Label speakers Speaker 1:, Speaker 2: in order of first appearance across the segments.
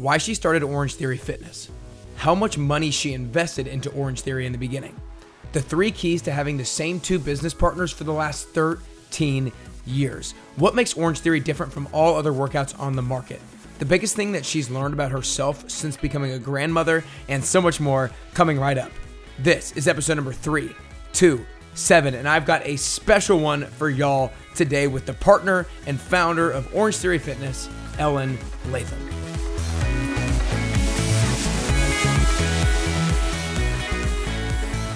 Speaker 1: why she started Orange Theory Fitness, how much money she invested into Orange Theory in the beginning, the three keys to having the same two business partners for the last 13 years, what makes Orange Theory different from all other workouts on the market, the biggest thing that she's learned about herself since becoming a grandmother, and so much more coming right up. This is episode number three, two, seven, and I've got a special one for y'all today with the partner and founder of Orange Theory Fitness, Ellen Latham.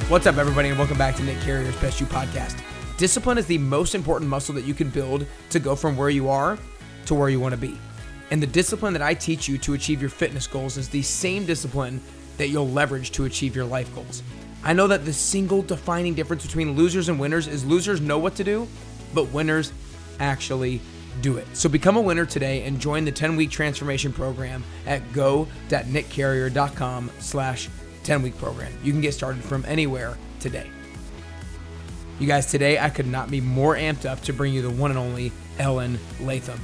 Speaker 1: What's up, everybody, and welcome back to Nick Carrier's Best You podcast. Discipline is the most important muscle that you can build to go from where you are to where you want to be. And the discipline that I teach you to achieve your fitness goals is the same discipline that you'll leverage to achieve your life goals. I know that the single defining difference between losers and winners is losers know what to do, but winners actually do it. So become a winner today and join the 10-week transformation program at go.nickcarrier.com slash 10-week program. You can get started from anywhere today. You guys, today I could not be more amped up to bring you the one and only Ellen Latham.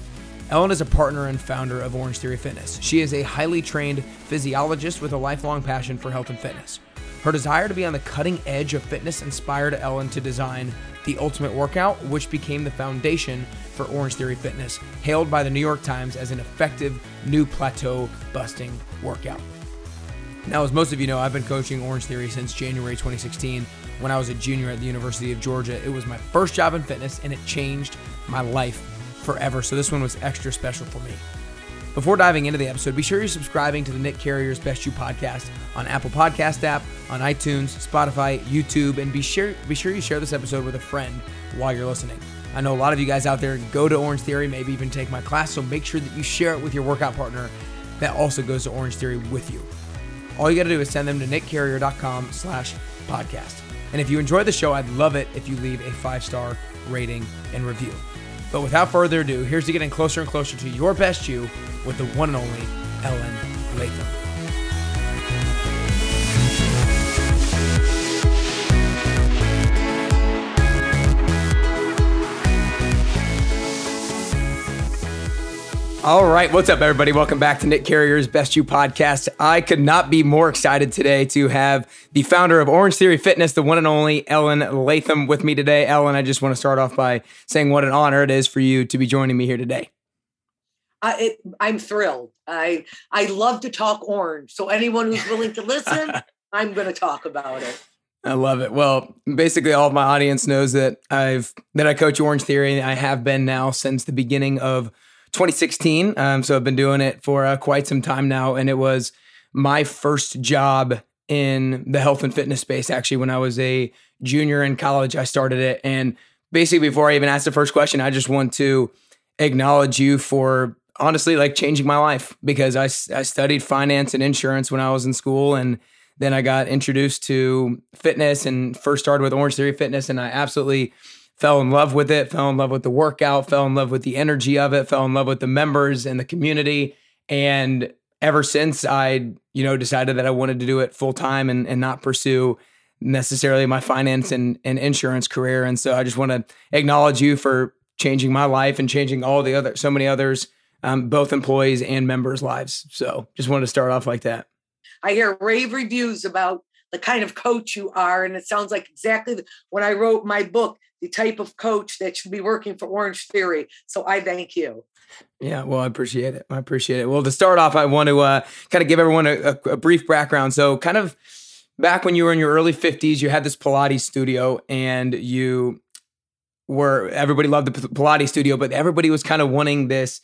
Speaker 1: Ellen is a partner and founder of Orange Theory Fitness. She is a highly trained physiologist with a lifelong passion for health and fitness. Her desire to be on the cutting edge of fitness inspired Ellen to design the Ultimate Workout, which became the foundation for Orange Theory Fitness, hailed by the New York Times as an effective new plateau busting workout. Now, as most of you know, I've been coaching Orange Theory since January 2016 when I was a junior at the University of Georgia. It was my first job in fitness and it changed my life forever. So this one was extra special for me. Before diving into the episode, be sure you're subscribing to the Nick Carrier's Best You podcast on Apple Podcast app, on iTunes, Spotify, YouTube, and be sure be sure you share this episode with a friend while you're listening. I know a lot of you guys out there go to Orange Theory, maybe even take my class, so make sure that you share it with your workout partner that also goes to Orange Theory with you. All you got to do is send them to nickcarrier.com slash podcast. And if you enjoy the show, I'd love it if you leave a five-star rating and review. But without further ado, here's to getting closer and closer to your best you with the one and only Ellen Latham. All right, what's up, everybody? Welcome back to Nick Carrier's Best You podcast. I could not be more excited today to have the founder of Orange Theory Fitness, the one and only Ellen Latham, with me today. Ellen, I just want to start off by saying what an honor it is for you to be joining me here today.
Speaker 2: Uh, it, I'm thrilled. I I love to talk orange. So anyone who's willing to listen, I'm going to talk about it.
Speaker 1: I love it. Well, basically, all of my audience knows that I've that I coach Orange Theory. and I have been now since the beginning of 2016. Um, so I've been doing it for uh, quite some time now, and it was my first job in the health and fitness space. Actually, when I was a junior in college, I started it, and basically, before I even asked the first question, I just want to acknowledge you for honestly like changing my life because I, I studied finance and insurance when I was in school and then I got introduced to fitness and first started with Orange Theory Fitness and I absolutely fell in love with it, fell in love with the workout, fell in love with the energy of it, fell in love with the members and the community. And ever since I, you know, decided that I wanted to do it full time and, and not pursue necessarily my finance and, and insurance career. And so I just want to acknowledge you for changing my life and changing all the other so many others, um, both employees and members' lives. So just wanted to start off like that.
Speaker 2: I hear rave reviews about the kind of coach you are, and it sounds like exactly the, when I wrote my book, the type of coach that should be working for Orange Theory. So I thank you.
Speaker 1: Yeah, well, I appreciate it. I appreciate it. Well, to start off, I want to uh, kind of give everyone a, a, a brief background. So, kind of back when you were in your early 50s, you had this Pilates studio and you were, everybody loved the Pilates studio, but everybody was kind of wanting this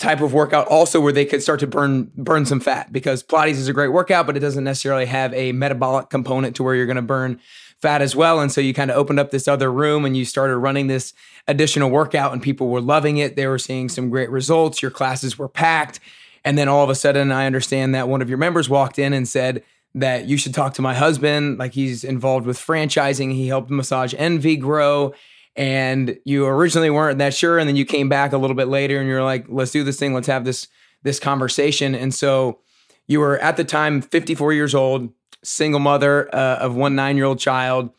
Speaker 1: type of workout also where they could start to burn burn some fat because Pilates is a great workout, but it doesn't necessarily have a metabolic component to where you're going to burn fat as well. And so you kind of opened up this other room and you started running this additional workout and people were loving it. They were seeing some great results. Your classes were packed. And then all of a sudden, I understand that one of your members walked in and said that you should talk to my husband. Like he's involved with franchising. He helped Massage Envy grow. And you originally weren't that sure. And then you came back a little bit later and you're like, let's do this thing. Let's have this, this conversation. And so you were at the time 54 years old single mother uh, of one nine year old child.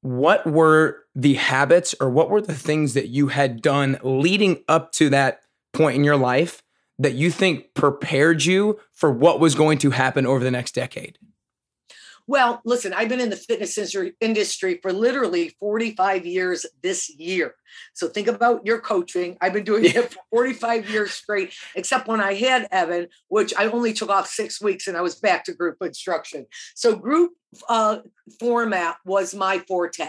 Speaker 1: What were the habits or what were the things that you had done leading up to that point in your life that you think prepared you for what was going to happen over the next decade?
Speaker 2: Well, listen, I've been in the fitness industry for literally 45 years this year. So think about your coaching. I've been doing it for 45 years straight, except when I had Evan, which I only took off six weeks and I was back to group instruction. So group uh, format was my forte.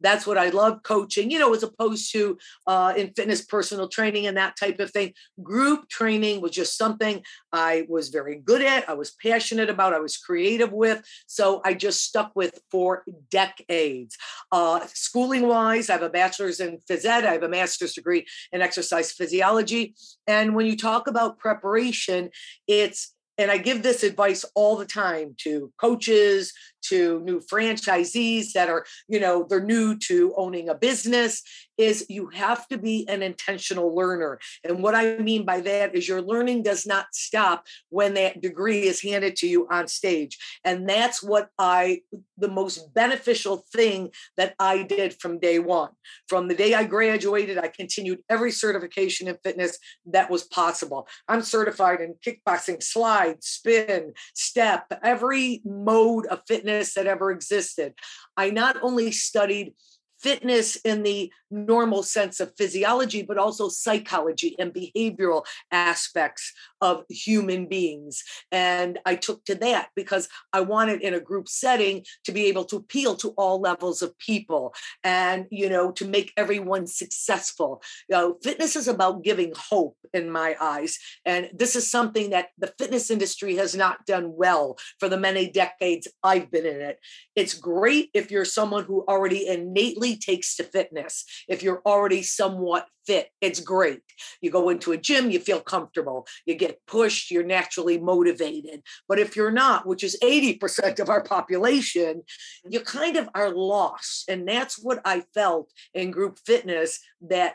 Speaker 2: That's what I love coaching, you know, as opposed to uh, in fitness personal training and that type of thing. Group training was just something I was very good at, I was passionate about, I was creative with. So I just stuck with for decades. Uh, schooling wise, I have a bachelor's in phys ed, I have a master's degree in exercise physiology. And when you talk about preparation, it's and I give this advice all the time to coaches, to new franchisees that are, you know, they're new to owning a business is you have to be an intentional learner. And what I mean by that is your learning does not stop when that degree is handed to you on stage. And that's what I, the most beneficial thing that I did from day one. From the day I graduated, I continued every certification in fitness that was possible. I'm certified in kickboxing, slide, spin, step, every mode of fitness that ever existed. I not only studied fitness in the normal sense of physiology, but also psychology and behavioral aspects of human beings. And I took to that because I wanted in a group setting to be able to appeal to all levels of people and, you know, to make everyone successful. You know, fitness is about giving hope in my eyes. And this is something that the fitness industry has not done well for the many decades I've been in it. It's great if you're someone who already innately takes to fitness if you're already somewhat fit. It's great. You go into a gym, you feel comfortable, you get pushed, you're naturally motivated. But if you're not, which is 80% of our population, mm-hmm. you kind of are lost. And that's what I felt in group fitness that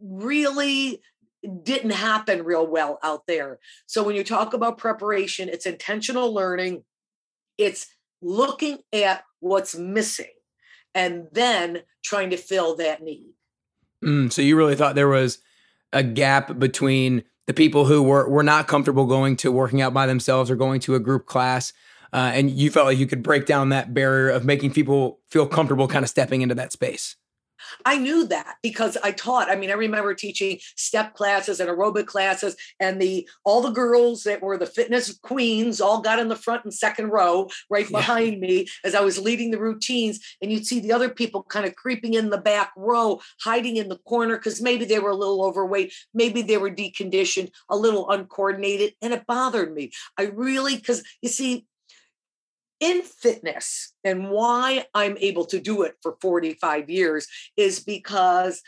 Speaker 2: really didn't happen real well out there. So when you talk about preparation, it's intentional learning, it's looking at what's missing and then trying to fill that need.
Speaker 1: Mm, so you really thought there was a gap between the people who were were not comfortable going to working out by themselves or going to a group class, uh, and you felt like you could break down that barrier of making people feel comfortable, kind of stepping into that space.
Speaker 2: I knew that because I taught. I mean, I remember teaching step classes and aerobic classes, and the all the girls that were the fitness queens all got in the front and second row right behind yeah. me as I was leading the routines. And you'd see the other people kind of creeping in the back row, hiding in the corner because maybe they were a little overweight, maybe they were deconditioned, a little uncoordinated, and it bothered me. I really because you see, in fitness and why I'm able to do it for 45 years is because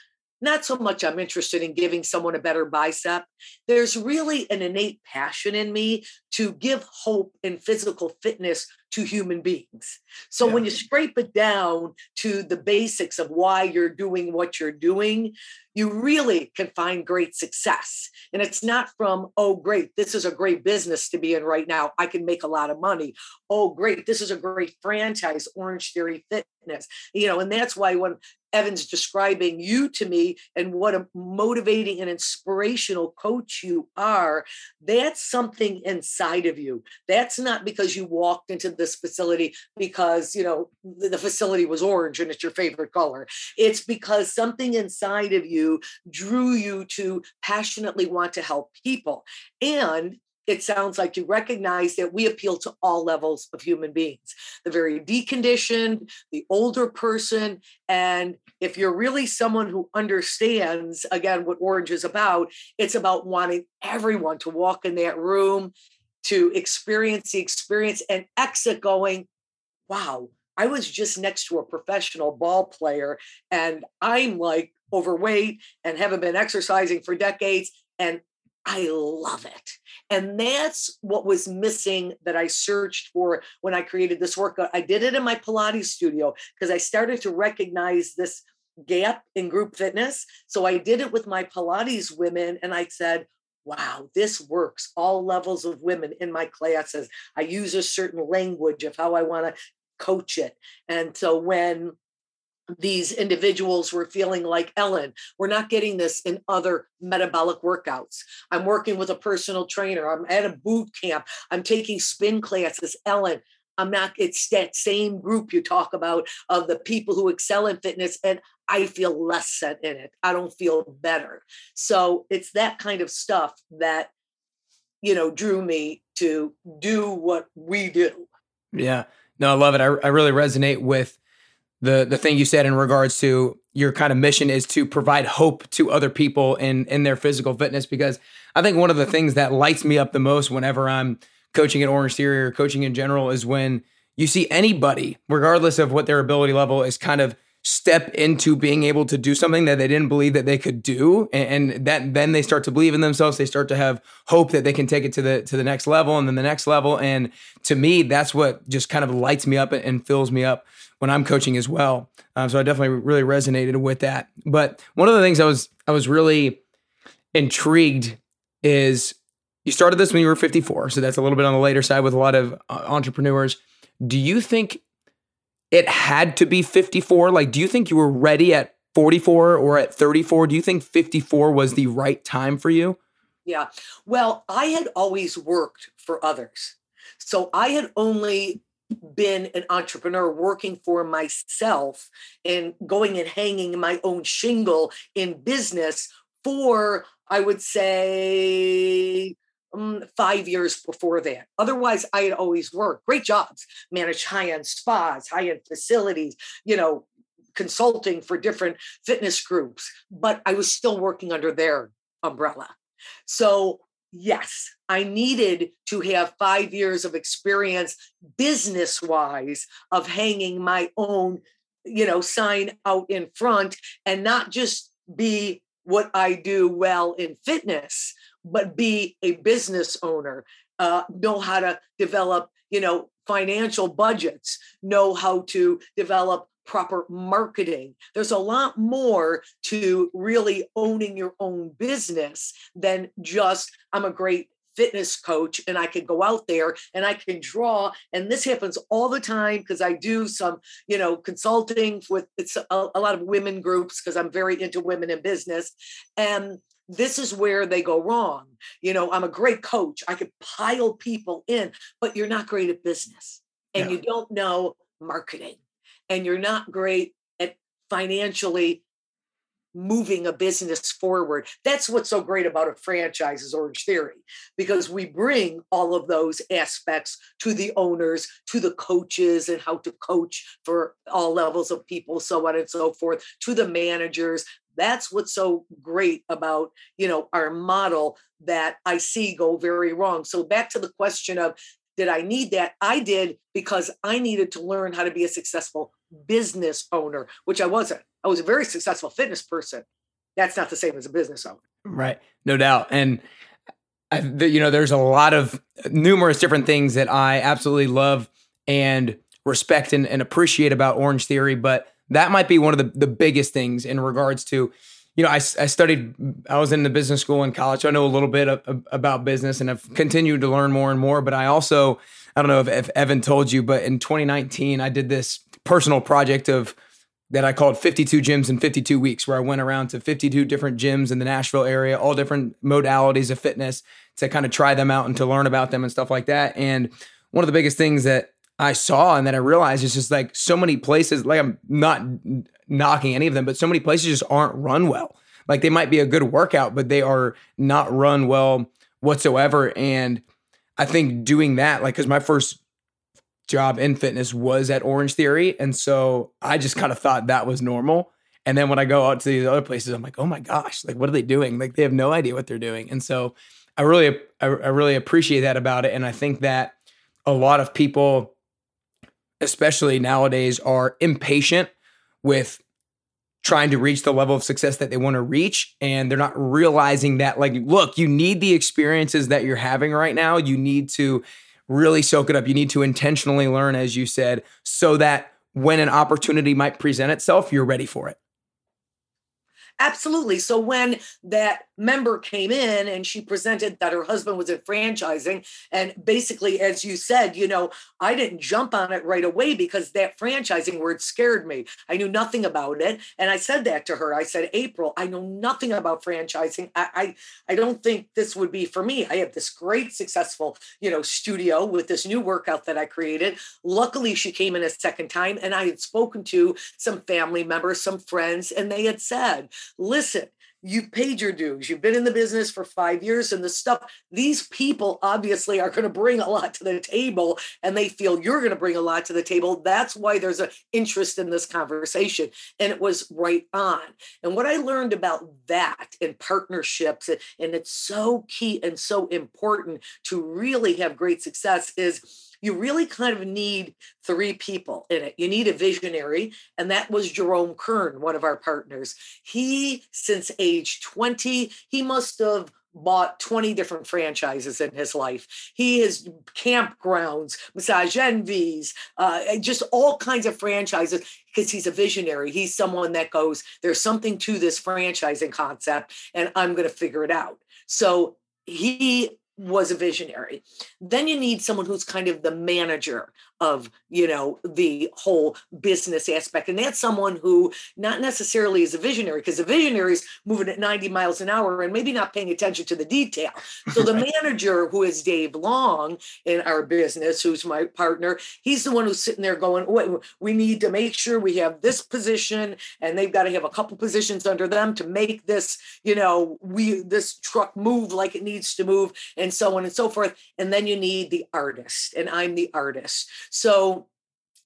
Speaker 2: not so much I'm interested in giving someone a better bicep. There's really an innate passion in me to give hope in physical fitness to human beings. So yeah. when you scrape it down to the basics of why you're doing what you're doing, you really can find great success. And it's not from, oh, great, this is a great business to be in right now. I can make a lot of money. Oh, great, this is a great franchise, Orange Theory Fitness. You know, and that's why when Evan's describing you to me and what a motivating and inspirational coach you are, that's something inside of you. That's not because you walked into this facility because, you know, the facility was orange and it's your favorite color. It's because something inside of you drew you to passionately want to help people. And it sounds like you recognize that we appeal to all levels of human beings the very deconditioned, the older person. And if you're really someone who understands, again, what Orange is about, it's about wanting everyone to walk in that room, to experience the experience and exit going, wow, I was just next to a professional ball player and I'm like overweight and haven't been exercising for decades. And I love it. And that's what was missing that I searched for when I created this workout. I did it in my Pilates studio because I started to recognize this gap in group fitness. So I did it with my Pilates women and I said, wow, this works. All levels of women in my classes. I use a certain language of how I want to coach it. And so when these individuals were feeling like Ellen, we're not getting this in other metabolic workouts. I'm working with a personal trainer. I'm at a boot camp. I'm taking spin classes. Ellen, I'm not, it's that same group you talk about of the people who excel in fitness, and I feel less set in it. I don't feel better. So it's that kind of stuff that, you know, drew me to do what we do.
Speaker 1: Yeah. No, I love it. I, I really resonate with the the thing you said in regards to your kind of mission is to provide hope to other people in in their physical fitness because I think one of the things that lights me up the most whenever I'm coaching at Orange Theory or coaching in general is when you see anybody, regardless of what their ability level is, kind of step into being able to do something that they didn't believe that they could do and, and, that then they start to believe in themselves they start to have hope that they can take it to the to the next level and then the next level and to me that's what just kind of lights me up and fills me up when I'm coaching as well. Um, so I definitely really resonated with that. But one of the things I was I was really intrigued is you started this when you were 54, so that's a little bit on the later side with a lot of uh, entrepreneurs. Do you think it had to be 54? Like, do you think you were ready at 44 or at 34? Do you think 54 was the right time for you?
Speaker 2: Yeah. Well, I had always worked for others. So I had only been an entrepreneur working for myself and going and hanging my own shingle in business for i would say um, five years before that. Otherwise i had always worked. Great jobs. Managed high-end spas high-end facilities you know consulting for different fitness groups but i was still working under their umbrella. So yes, I needed to have five years of experience business wise of hanging my own, you know, sign out in front and not just be what I do well in fitness, but be a business owner, uh, know how to develop, you know, financial budgets, know how to develop proper marketing. There's a lot more to really owning your own business than just, I'm a great fitness coach and I can go out there and I can draw. And this happens all the time because I do some, you know, consulting with it's a, a lot of women groups because I'm very into women in business. And this is where they go wrong. You know, I'm a great coach. I could pile people in, but you're not great at business and yeah. you don't know marketing and you're not great at financially moving a business forward. That's what's so great about a franchise is Orange Theory, because we bring all of those aspects to the owners, to the coaches, and how to coach for all levels of people, so on and so forth, to the managers. That's what's so great about you know our model that I see go very wrong. So back to the question of did I need that? I did because I needed to learn how to be a successful business owner, which I wasn't. I was a very successful fitness person. That's not the same as a business owner.
Speaker 1: Right. No doubt. And I, you know, there's a lot of numerous different things that I absolutely love and respect and, and appreciate about Orange Theory, but that might be one of the, the biggest things in regards to you know, I, I studied, I was in the business school in college. So I know a little bit of, about business and I've continued to learn more and more. But I also, I don't know if, if Evan told you, but in 2019, I did this personal project of that I called 52 gyms in 52 weeks, where I went around to 52 different gyms in the Nashville area, all different modalities of fitness to kind of try them out and to learn about them and stuff like that. And one of the biggest things that I saw and that I realized is just like so many places, like I'm not knocking any of them, but so many places just aren't run well. Like they might be a good workout, but they are not run well whatsoever. And I think doing that, like, because my first job in fitness was at Orange Theory. And so I just kind of thought that was normal. And then when I go out to these other places, I'm like, oh my gosh, like, what are they doing? Like, they have no idea what they're doing. And so I really, I, I really appreciate that about it. And I think that a lot of people, especially nowadays, are impatient with trying to reach the level of success that they want to reach and they're not realizing that like look you need the experiences that you're having right now. You need to really soak it up. You need to intentionally learn as you said so that when an opportunity might present itself you're ready for it
Speaker 2: Absolutely. So when that member came in and she presented that her husband was in franchising, and basically, as you said, you know, I didn't jump on it right away because that franchising word scared me. I knew nothing about it. And I said that to her. I said, April, I know nothing about franchising. I I, I don't think this would be for me. I have this great successful, you know, studio with this new workout that I created. Luckily, she came in a second time and I had spoken to some family members, some friends, and they had said, listen, you've paid your dues. You've been in the business for five years and the stuff these people obviously are going to bring a lot to the table and they feel you're going to bring a lot to the table. That's why there's an interest in this conversation and it was right on. And what i learned about that in partnerships and it's so key and so important to really have great success is you really kind of need three people in it. You need a visionary, and that was Jerome Kern, one of our partners. He, since age 20, he must have bought 20 different franchises in his life. He has campgrounds, massage envies, uh, just all kinds of franchises because he's a visionary. He's someone that goes, there's something to this franchising concept, and I'm going to figure it out. So he was a visionary. Then you need someone who's kind of the manager of you know the whole business aspect and that's someone who not necessarily is a visionary because the visionary is moving at 90 miles an hour and maybe not paying attention to the detail. So the manager who is dave long in our business who's my partner he's the one who's sitting there going Wait, we need to make sure we have this position and they've got to have a couple positions under them to make this you know we this truck move like it needs to move and so on and so forth. And then you need the artist and i'm the artist so,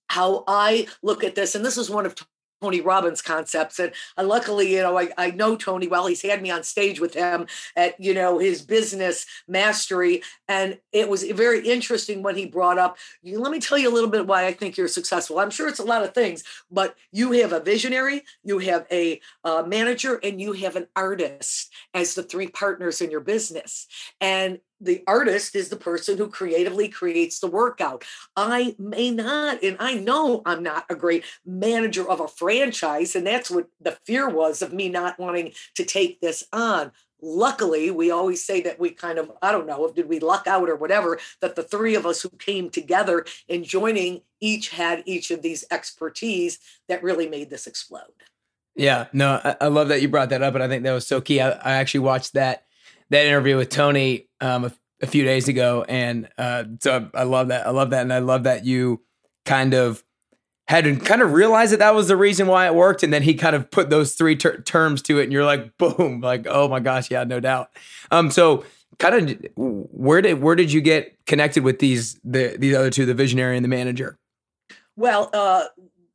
Speaker 2: how I look at this, and this is one of Tony Robbins concepts. And uh, luckily, you know, I, I know Tony well. He's had me on stage with him at, you know, his business mastery. And it was very interesting when he brought up, let me tell you a little bit why I think you're successful. I'm sure it's a lot of things, but you have a visionary, you have a uh, manager, and you have an artist as the three partners in your business. And the artist is the person who creatively creates the workout. I may not, and I know I'm not a great manager of a franchise, and that's what the fear was of me not wanting to take this on. Luckily, we always say that we kind of, I don't know, did we luck out or whatever, that the three of us who came together and joining each had each of these expertise that really made this explode.
Speaker 1: Yeah, no, I, I love that you brought that up, and I think that was so key. I, I actually watched that that interview with Tony um, a, a, few days ago, and uh, so I, I love that. I love that, and I love that you kind of had to kind of realize that that was the reason why it worked, and then he kind of put those three ter- terms to it, and you're like, boom, like oh my gosh, yeah, no doubt. Um, so kind of where did where did you get connected with these the these other two, the visionary and the manager?
Speaker 2: Well, uh,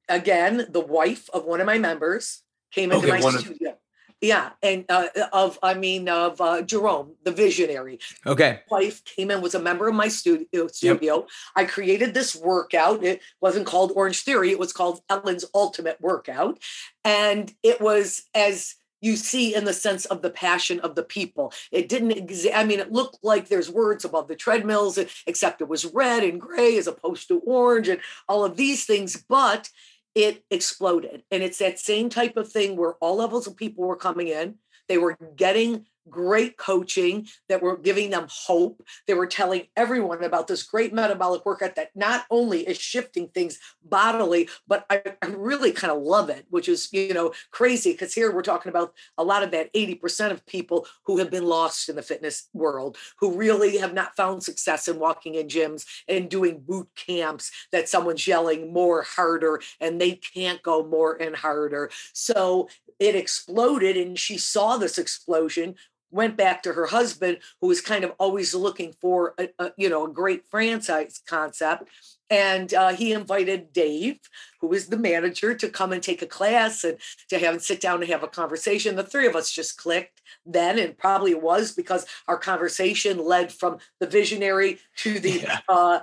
Speaker 2: again, the wife of one of my members came into okay, my studio. Of- yeah, and uh, of I mean of uh, Jerome, the visionary.
Speaker 1: Okay.
Speaker 2: Wife came in was a member of my studio. Studio. Yep. I created this workout. It wasn't called Orange Theory. It was called Ellen's Ultimate Workout, and it was as you see in the sense of the passion of the people. It didn't exist. I mean, it looked like there's words above the treadmills, except it was red and gray as opposed to orange and all of these things. But it exploded. And it's that same type of thing where all levels of people were coming in. They were getting great coaching that were giving them hope. They were telling everyone about this great metabolic workout that not only is shifting things bodily, but I, I really kind of love it, which is, you know, crazy because here we're talking about a lot of that 80% of people who have been lost in the fitness world, who really have not found success in walking in gyms and doing boot camps that someone's yelling more harder and they can't go more and harder. So it exploded and she saw this explosion went back to her husband who was kind of always looking for a, a you know a great franchise concept and uh, he invited Dave, who is the manager, to come and take a class and to have him sit down and have a conversation. The three of us just clicked then, and probably it was because our conversation led from the visionary to the, yeah. uh,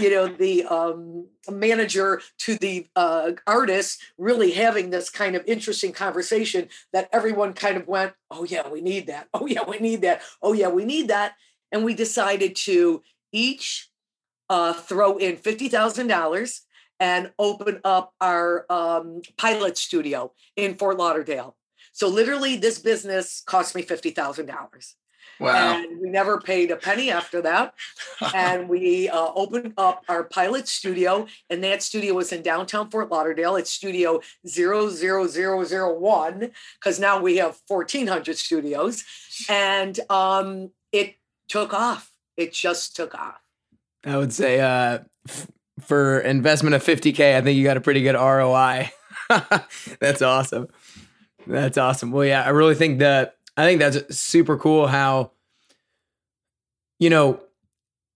Speaker 2: you know, the um, manager to the uh, artist, really having this kind of interesting conversation that everyone kind of went, "Oh yeah, we need that. Oh yeah, we need that. Oh yeah, we need that." And we decided to each uh, throw in $50,000 and open up our um, pilot studio in Fort Lauderdale. So literally, this business cost me fifty thousand dollars.
Speaker 1: Wow.
Speaker 2: And we never paid a penny after that. and we uh, opened up our pilot studio, and that studio was in downtown Fort Lauderdale. It's studio 00001, because now we have 1,400 studios. And um, it took off. It just took off.
Speaker 1: I would say uh, f- for investment of 50K, I think you got a pretty good ROI. That's awesome. That's awesome. Well, yeah, I really think that I think that's super cool how, you know,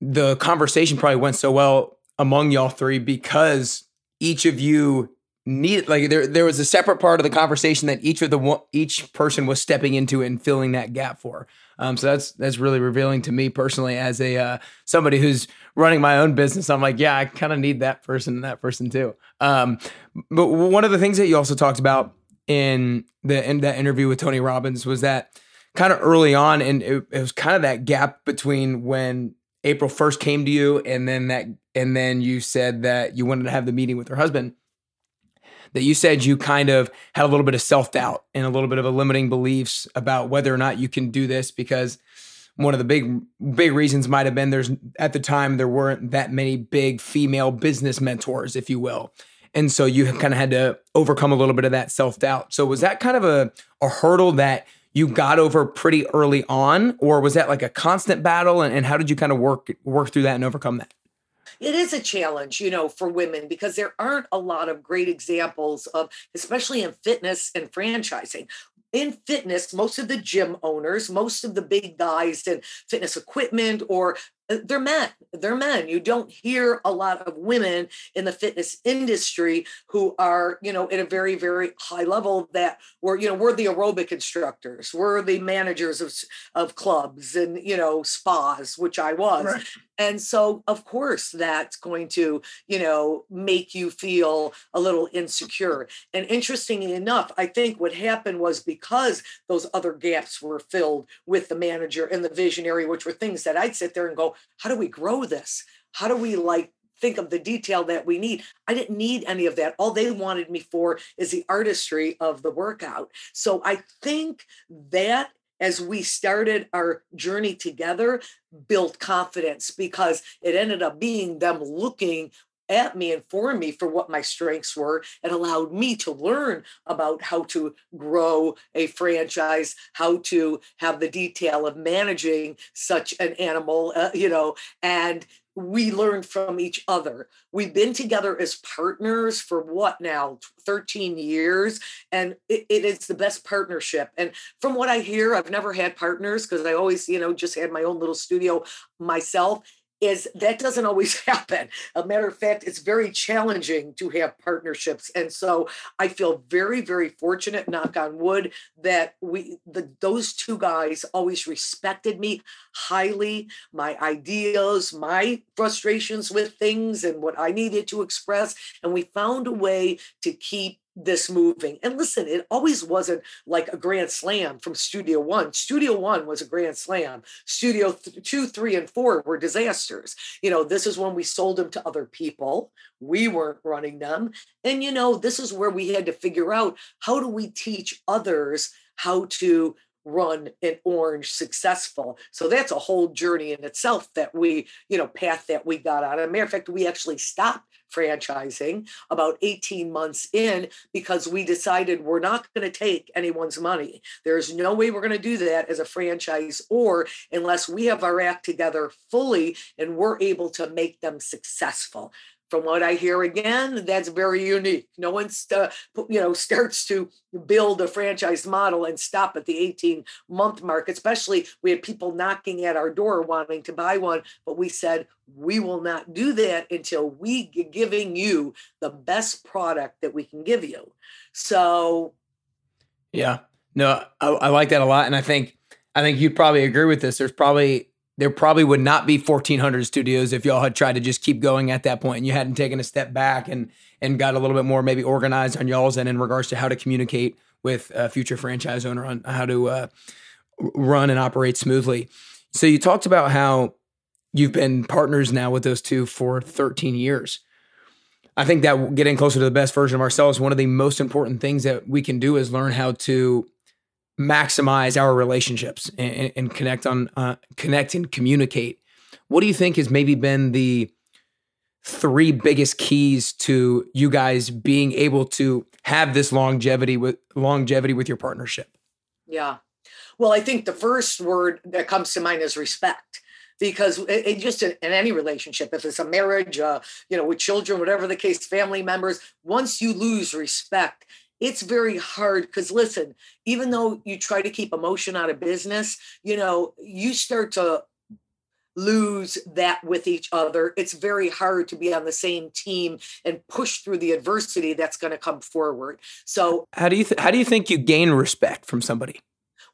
Speaker 1: the conversation probably went so well among y'all three because each of you need like there there was a separate part of the conversation that each of the each person was stepping into and filling that gap for. Um, so that's that's really revealing to me personally as a uh, somebody who's running my own business. I'm like, yeah, I kind of need that person and that person too. Um, but one of the things that you also talked about in the in that interview with Tony Robbins was that kind of early on, and it, it was kind of that gap between when April first came to you, and then that, and then you said that you wanted to have the meeting with her husband. That you said you kind of had a little bit of self doubt and a little bit of a limiting beliefs about whether or not you can do this because one of the big big reasons might have been there's at the time there weren't that many big female business mentors, if you will. And so you kind of had to overcome a little bit of that self doubt. So was that kind of a, a hurdle that you got over pretty early on, or was that like a constant battle? And, and how did you kind of work work through that and overcome that?
Speaker 2: it is a challenge, you know, for women because there aren't a lot of great examples of, especially in fitness and franchising. In fitness, most of the gym owners, most of the big guys in fitness equipment or Uh, they're men they're men. You don't hear a lot of women in the fitness industry who are you know at a very very high level that we're you know we're the aerobic instructors we're the managers of of clubs and you know spas which i was. Right. and so of course that's going to you know make you feel a little insecure. And interestingly enough i think what happened was because those other gaps were filled with the manager and the visionary which were things that i'd sit there and go how do we grow this? How do we like think of the detail that we need. I didn't need any of that. All they wanted me for is the artistry of the workout. So I think that as we started our journey together, built confidence because it ended up being them looking at me and for me for what my strengths were and allowed me to learn about how to grow a franchise how to have the detail of managing such an animal uh, you know and we learned from each other. We've been together as partners for what now, 13 years, and it, it is the best partnership. And from what I hear, I've never had partners because I always, you know, just had my own little studio myself is that doesn't always happen. A matter of fact, it's very challenging to have partnerships. And so I feel very, very fortunate, knock on wood, that we the those two guys always respected me highly, my ideas, my frustrations with things and what I needed to express. And we found a way to keep this moving. And listen, it always wasn't like a grand slam from Studio One. Studio One was a grand slam. Studio th- Two, Three, and Four were disasters. You know, this is when we sold them to other people. We weren't running them. And, you know, this is where we had to figure out how do we teach others how to run an orange successful so that's a whole journey in itself that we you know path that we got on. As a matter of fact we actually stopped franchising about 18 months in because we decided we're not going to take anyone's money. There's no way we're going to do that as a franchise or unless we have our act together fully and we're able to make them successful from what I hear again, that's very unique. No one, st- you know, starts to build a franchise model and stop at the 18 month mark. Especially, we had people knocking at our door wanting to buy one, but we said we will not do that until we giving you the best product that we can give you. So,
Speaker 1: yeah, no, I, I like that a lot, and I think I think you'd probably agree with this. There's probably there probably would not be 1400 studios if y'all had tried to just keep going at that point and you hadn't taken a step back and and got a little bit more maybe organized on y'all's end in regards to how to communicate with a future franchise owner on how to uh, run and operate smoothly. So you talked about how you've been partners now with those two for 13 years. I think that getting closer to the best version of ourselves, one of the most important things that we can do is learn how to maximize our relationships and, and connect on uh, connect and communicate. What do you think has maybe been the three biggest keys to you guys being able to have this longevity with longevity with your partnership?
Speaker 2: Yeah. Well, I think the first word that comes to mind is respect because it, it just in, in, any relationship if it's a marriage uh, you know with children whatever the case family members once you lose respect it's very hard because listen even though you try to keep emotion out of business you know you start to lose that with each other. It's very hard to be on the same team and push through the adversity that's going to come forward. So
Speaker 1: how do you th- how do you think you gain respect from somebody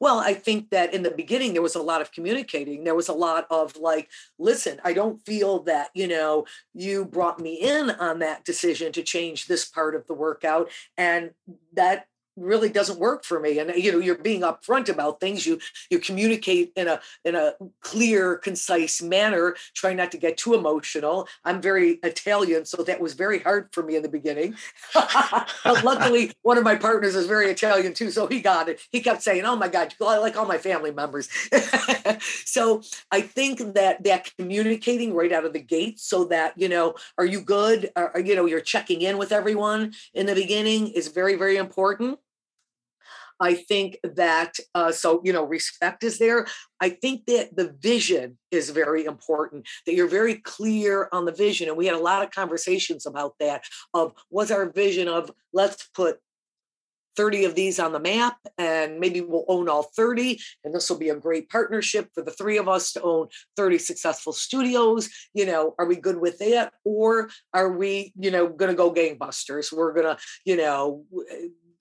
Speaker 2: well, I think that in the beginning there was a lot of communicating. There was a lot of like, listen, I don't feel that, you know, you brought me in on that decision to change this part of the workout. And that really doesn't work for me. And you know you're being upfront about things. You you communicate in a in a clear concise manner. Trying not to get too emotional. I'm very italian so that was very hard for me in the beginning. But luckily one of my partners is very italian too so he got it. He kept saying oh my god i like all my family members. So i think that that communicating right out of the gate so that you know are you good? Or, you know you're checking in with everyone in the beginning is very very important I think that, uh, so, you know, respect is there. I think that the vision is very important, that you're very clear on the vision. And we had a lot of conversations about that of what's our vision of let's put 30 of these on the map and maybe we'll own all 30 and this will be a great partnership for the three of us to own 30 successful studios you know are we good with that or are we you know going to go gangbusters we're going to you know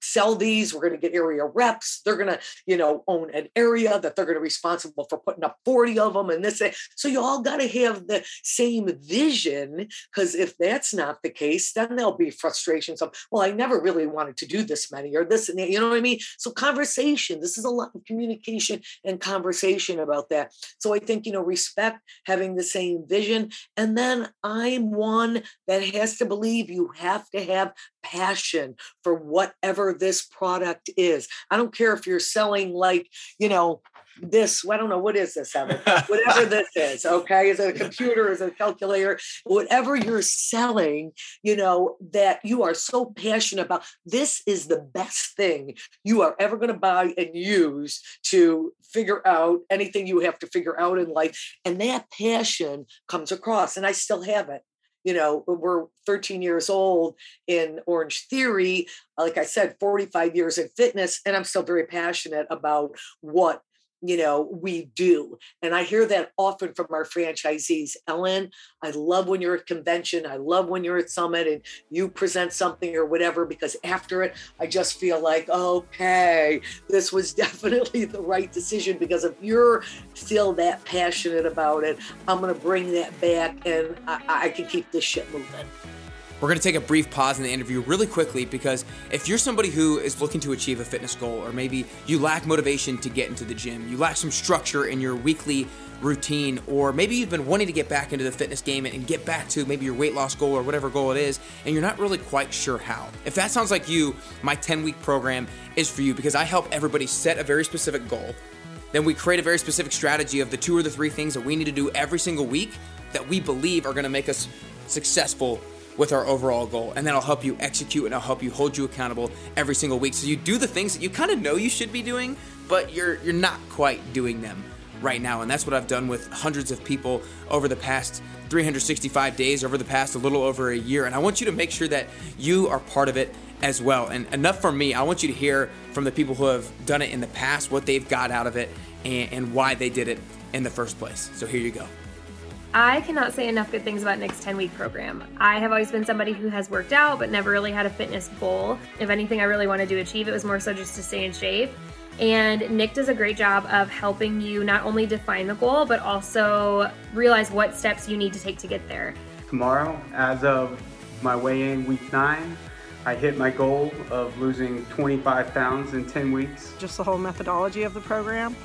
Speaker 2: sell these. We're going to get area reps. They're going to, you know, own an area that they're going to be responsible for putting up 40 of them and this. So you all got to have the same vision because if that's not the case, then there'll be frustrations of, well, I never really wanted to do this many or this and that. You know what I mean? So conversation, this is a lot of communication and conversation about that. So I think, you know, respect, having the same vision. And then I'm one that has to believe you have to have passion for whatever this product is. I don't care if you're selling like, you know, this, I don't know, what is this, Evan? Whatever this is, okay? Is it a computer? Is it a calculator? Whatever you're selling, you know, that you are so passionate about, this is the best thing you are ever going to buy and use to figure out anything you have to figure out in life. And that passion comes across, and I still have it you know, we're 13 years old in Orange Theory. Like I said, 45 years in fitness, and I'm still very passionate about what you know we do and i hear that often from our franchisees ellen i love when you're at convention i love when you're at summit and you present something or whatever because after it i just feel like okay this was definitely the right decision because if you're still that passionate about it i'm going to bring that back and I, I can keep this shit moving
Speaker 1: we're going to take a brief pause in the interview really quickly because if you're somebody who is looking to achieve a fitness goal, or maybe you lack motivation to get into the gym, you lack some structure in your weekly routine, or maybe you've been wanting to get back into the fitness game and get back to maybe your weight loss goal or whatever goal it is, and you're not really quite sure how. If that sounds like you, my 10 week program is for you because I help everybody set a very specific goal. Then we create a very specific strategy of the two or the three things that we need to do every single week that we believe are going to make us successful with our overall goal. And then I'll help you execute and I'll help you hold you accountable every single week. So you do the things that you kind of know you should be doing, but you're you're not quite doing them right now. And that's what I've done with hundreds of people over the past 365 days, over the past a little over a year. And I want you to make sure that you are part of it as well. And enough for me, I want you to hear from the people who have done it in the past, what they've got out of it, and, and why they did it in the first place. So here you go.
Speaker 3: I cannot say enough good things about Nick's 10 week program. I have always been somebody who has worked out but never really had a fitness goal. If anything I really wanted to achieve, it was more so just to stay in shape. And Nick does a great job of helping you not only define the goal, but also realize what steps you need to take to get there.
Speaker 4: Tomorrow, as of my weigh in week nine, I hit my goal of losing 25 pounds in 10 weeks.
Speaker 5: Just the whole methodology of the program,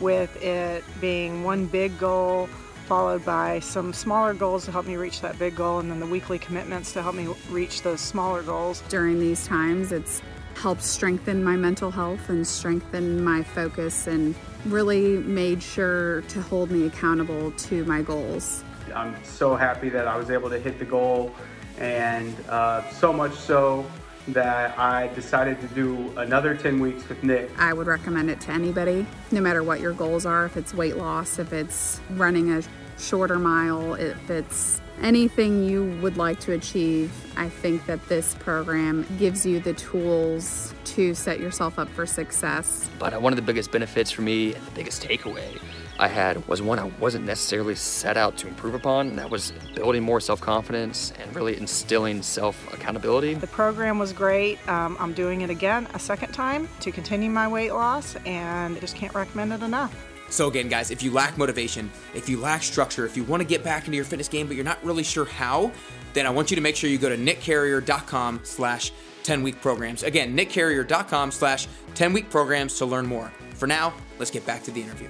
Speaker 5: with it being one big goal followed by some smaller goals to help me reach that big goal, and then the weekly commitments to help me reach those smaller goals.
Speaker 6: During these times, it's helped strengthen my mental health and strengthen my focus and really made sure to hold me accountable to my goals.
Speaker 4: I'm so happy that I was able to hit the goal, and uh, so much so that I decided to do another 10 weeks with Nick.
Speaker 6: I would recommend it to anybody, no matter what your goals are if it's weight loss, if it's running a shorter mile, if it's anything you would like to achieve. I think that this program gives you the tools to set yourself up for success.
Speaker 7: But one of the biggest benefits for me and the biggest takeaway I had was one I wasn't necessarily set out to improve upon, and that was building more self confidence and really instilling self accountability.
Speaker 5: The program was great. Um, I'm doing it again a second time to continue my weight loss, and just can't recommend it enough.
Speaker 1: So again, guys, if you lack motivation, if you lack structure, if you want to get back into your fitness game but you're not really sure how, then I want you to make sure you go to nickcarrier.com slash 10-week programs. Again, nickcarrier.com slash 10-week programs to learn more. For now, let's get back to the interview.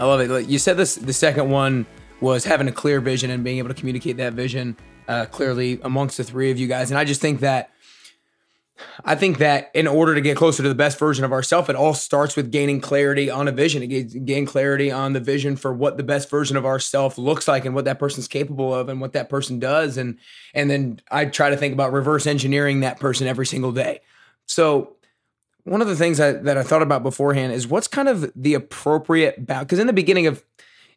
Speaker 1: I love it. You said this. The second one was having a clear vision and being able to communicate that vision uh, clearly amongst the three of you guys. And I just think that I think that in order to get closer to the best version of ourselves, it all starts with gaining clarity on a vision. Gain clarity on the vision for what the best version of ourself looks like and what that person's capable of and what that person does. And and then I try to think about reverse engineering that person every single day. So one of the things I, that I thought about beforehand is what's kind of the appropriate. Because in the beginning of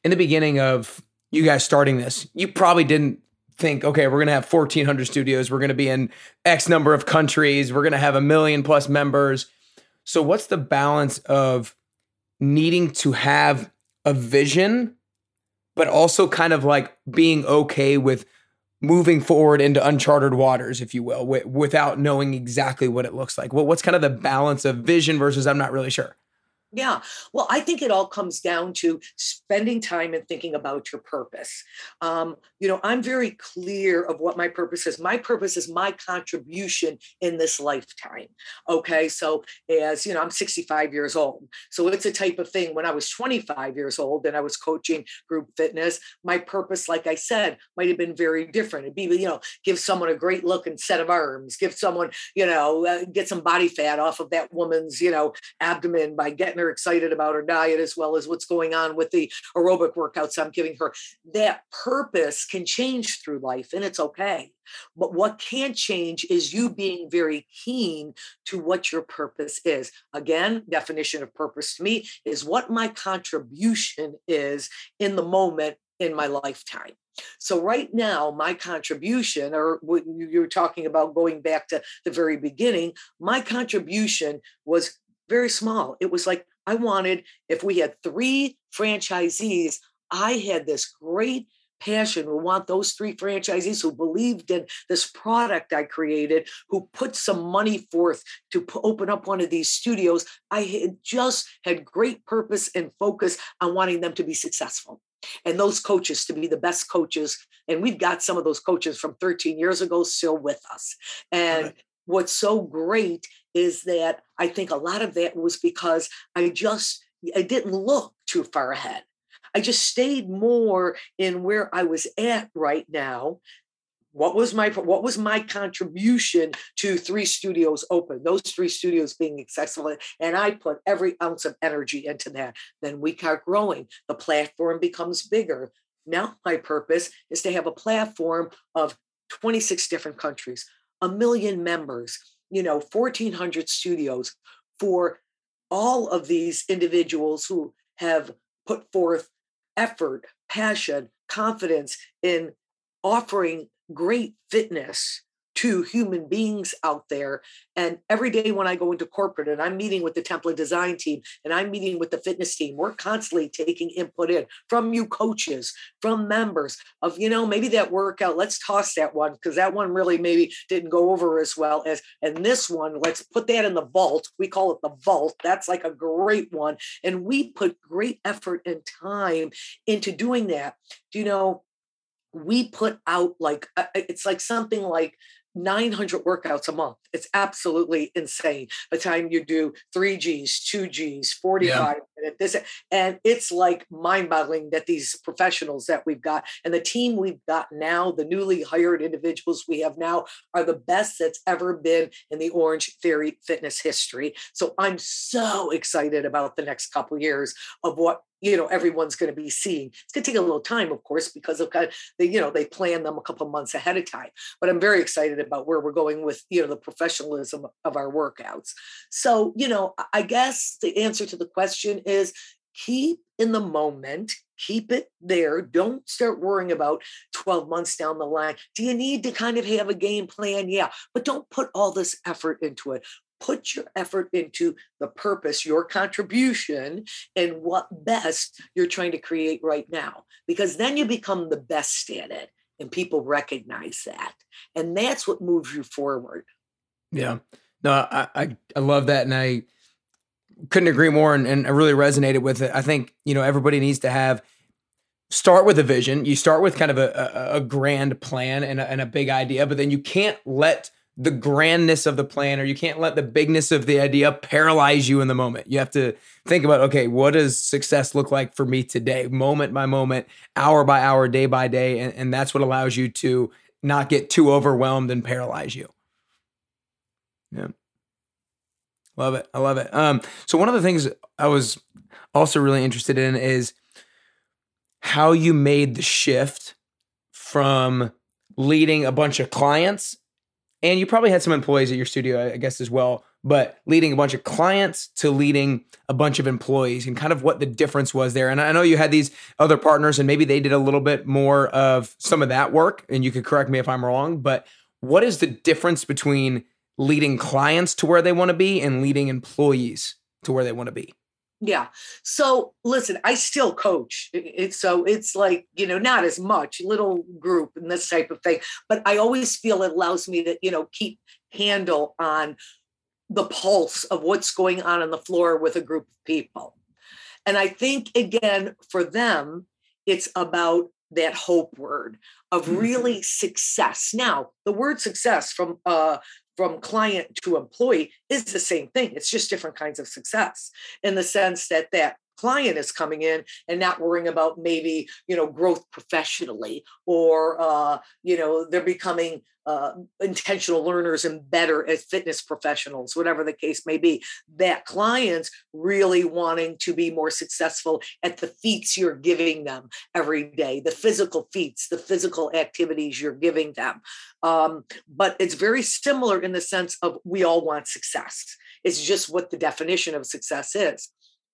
Speaker 1: in the beginning of you guys starting this, you probably didn't think, okay, we're gonna have 1,400 studios, we're gonna be in X number of countries, we're gonna have a million plus members. So what's the balance of needing to have a vision, but also kind of like being okay with moving forward into uncharted waters, if you will, w- without knowing exactly what it looks like? Well, what's kind of the balance of vision versus I'm not really sure?
Speaker 2: Yeah. Well, I think it all comes down to spending time and thinking about your purpose. Um, you know, I'm very clear of what my purpose is. My purpose is my contribution in this lifetime. Okay. So, as you know, I'm 65 years old. So, it's a type of thing when I was 25 years old and I was coaching group fitness, my purpose, like I said, might have been very different. It'd be, you know, give someone a great looking set of arms, give someone, you know, uh, get some body fat off of that woman's, you know, abdomen by getting excited about her diet as well as what's going on with the aerobic workouts I'm giving her. That purpose can change through life and it's okay. But what can't change is you being very keen to what your purpose is. Again, definition of purpose to me is what my contribution is in the moment in my lifetime. So right now, my contribution, or what you were talking about going back to the very beginning, my contribution was very small. It was like I wanted, if we had three franchisees, I had this great passion. We want those three franchisees who believed in this product I created, who put some money forth to p- open up one of these studios. I had just had great purpose and focus on wanting them to be successful. And those coaches to be the best coaches. And we've got some of those coaches from 13 years ago still with us. And right. what's so great is that I think a lot of that was because I just I didn't look too far ahead. I just stayed more in where I was at right now. What was my what was my contribution to three studios open? Those three studios being accessible, and I put every ounce of energy into that. Then we start growing. The platform becomes bigger. Now my purpose is to have a platform of 26 different countries, a million members, you know 1400 studios for all of these individuals who have put forth effort passion confidence in offering great fitness to human beings out there. And every day when I go into corporate and I'm meeting with the template design team and I'm meeting with the fitness team, we're constantly taking input in from you coaches, from members of, you know, maybe that workout, let's toss that one because that one really maybe didn't go over as well as, and this one, let's put that in the vault. We call it the vault. That's like a great one. And we put great effort and time into doing that. Do you know? we put out like uh, it's like something like 900 workouts a month. It's absolutely insane. By the time you do three G's, two G's, 45 yeah. this and it's like mind-boggling that these professionals that we've got and the team we've got now the newly hired individuals we have now are the best that's ever been in the orange theory fitness history so i'm so excited about the next couple years of what you know everyone's going to be seeing. It's going to take a little time of course because of they you know they plan them a couple months ahead of time. But i'm very excited about where we're going with you know the professionalism of our workouts. So you know i guess the answer to the question is keep in the moment keep it there. Don't start worrying about 12 months down the line. Do you need to kind of have a game plan? Yeah but don't put all this effort into it put your effort into the purpose, your contribution, and what best you're trying to create right now. Because then you become the best at it and people recognize that. And that's what moves you forward.
Speaker 1: Yeah. No, I, I, I love that. And I couldn't agree more. And, and I really resonated with it. I think, you know, everybody needs to have start with a vision. You start with kind of a, a, a grand plan and a, and a big idea, but then you can't let the grandness of the plan or you can't let the bigness of the idea paralyze you in the moment. You have to think about, okay, what does success look like for me today, moment by moment, hour by hour, day by day? And, and that's what allows you to not get too overwhelmed and paralyze you. Yeah. Love it. I love it. Um, so one of the things I was also really interested in is how you made the shift from leading a bunch of clients and you probably had some employees at your studio, I guess, as well, but leading a bunch of clients to leading a bunch of employees and kind of what the difference was there. And I know you had these other partners and maybe they did a little bit more of some of that work. And you could correct me if I'm wrong, but what is the difference between leading clients to where they want to be and leading employees to where they want to be?
Speaker 2: Yeah. So listen, I still coach. It's so it's like, you know, not as much, little group and this type of thing. But I always feel it allows me to, you know, keep handle on the pulse of what's going on on the floor with a group of people. And I think again, for them, it's about that hope word of mm-hmm. really success. Now, the word success from uh from client to employee is the same thing. It's just different kinds of success in the sense that that client is coming in and not worrying about maybe you know growth professionally or uh, you know they're becoming uh, intentional learners and better as fitness professionals whatever the case may be. That clients really wanting to be more successful at the feats you're giving them every day the physical feats the physical activities you're giving them. Um, but it's very similar in the sense of we all want success. It's just what the definition of success is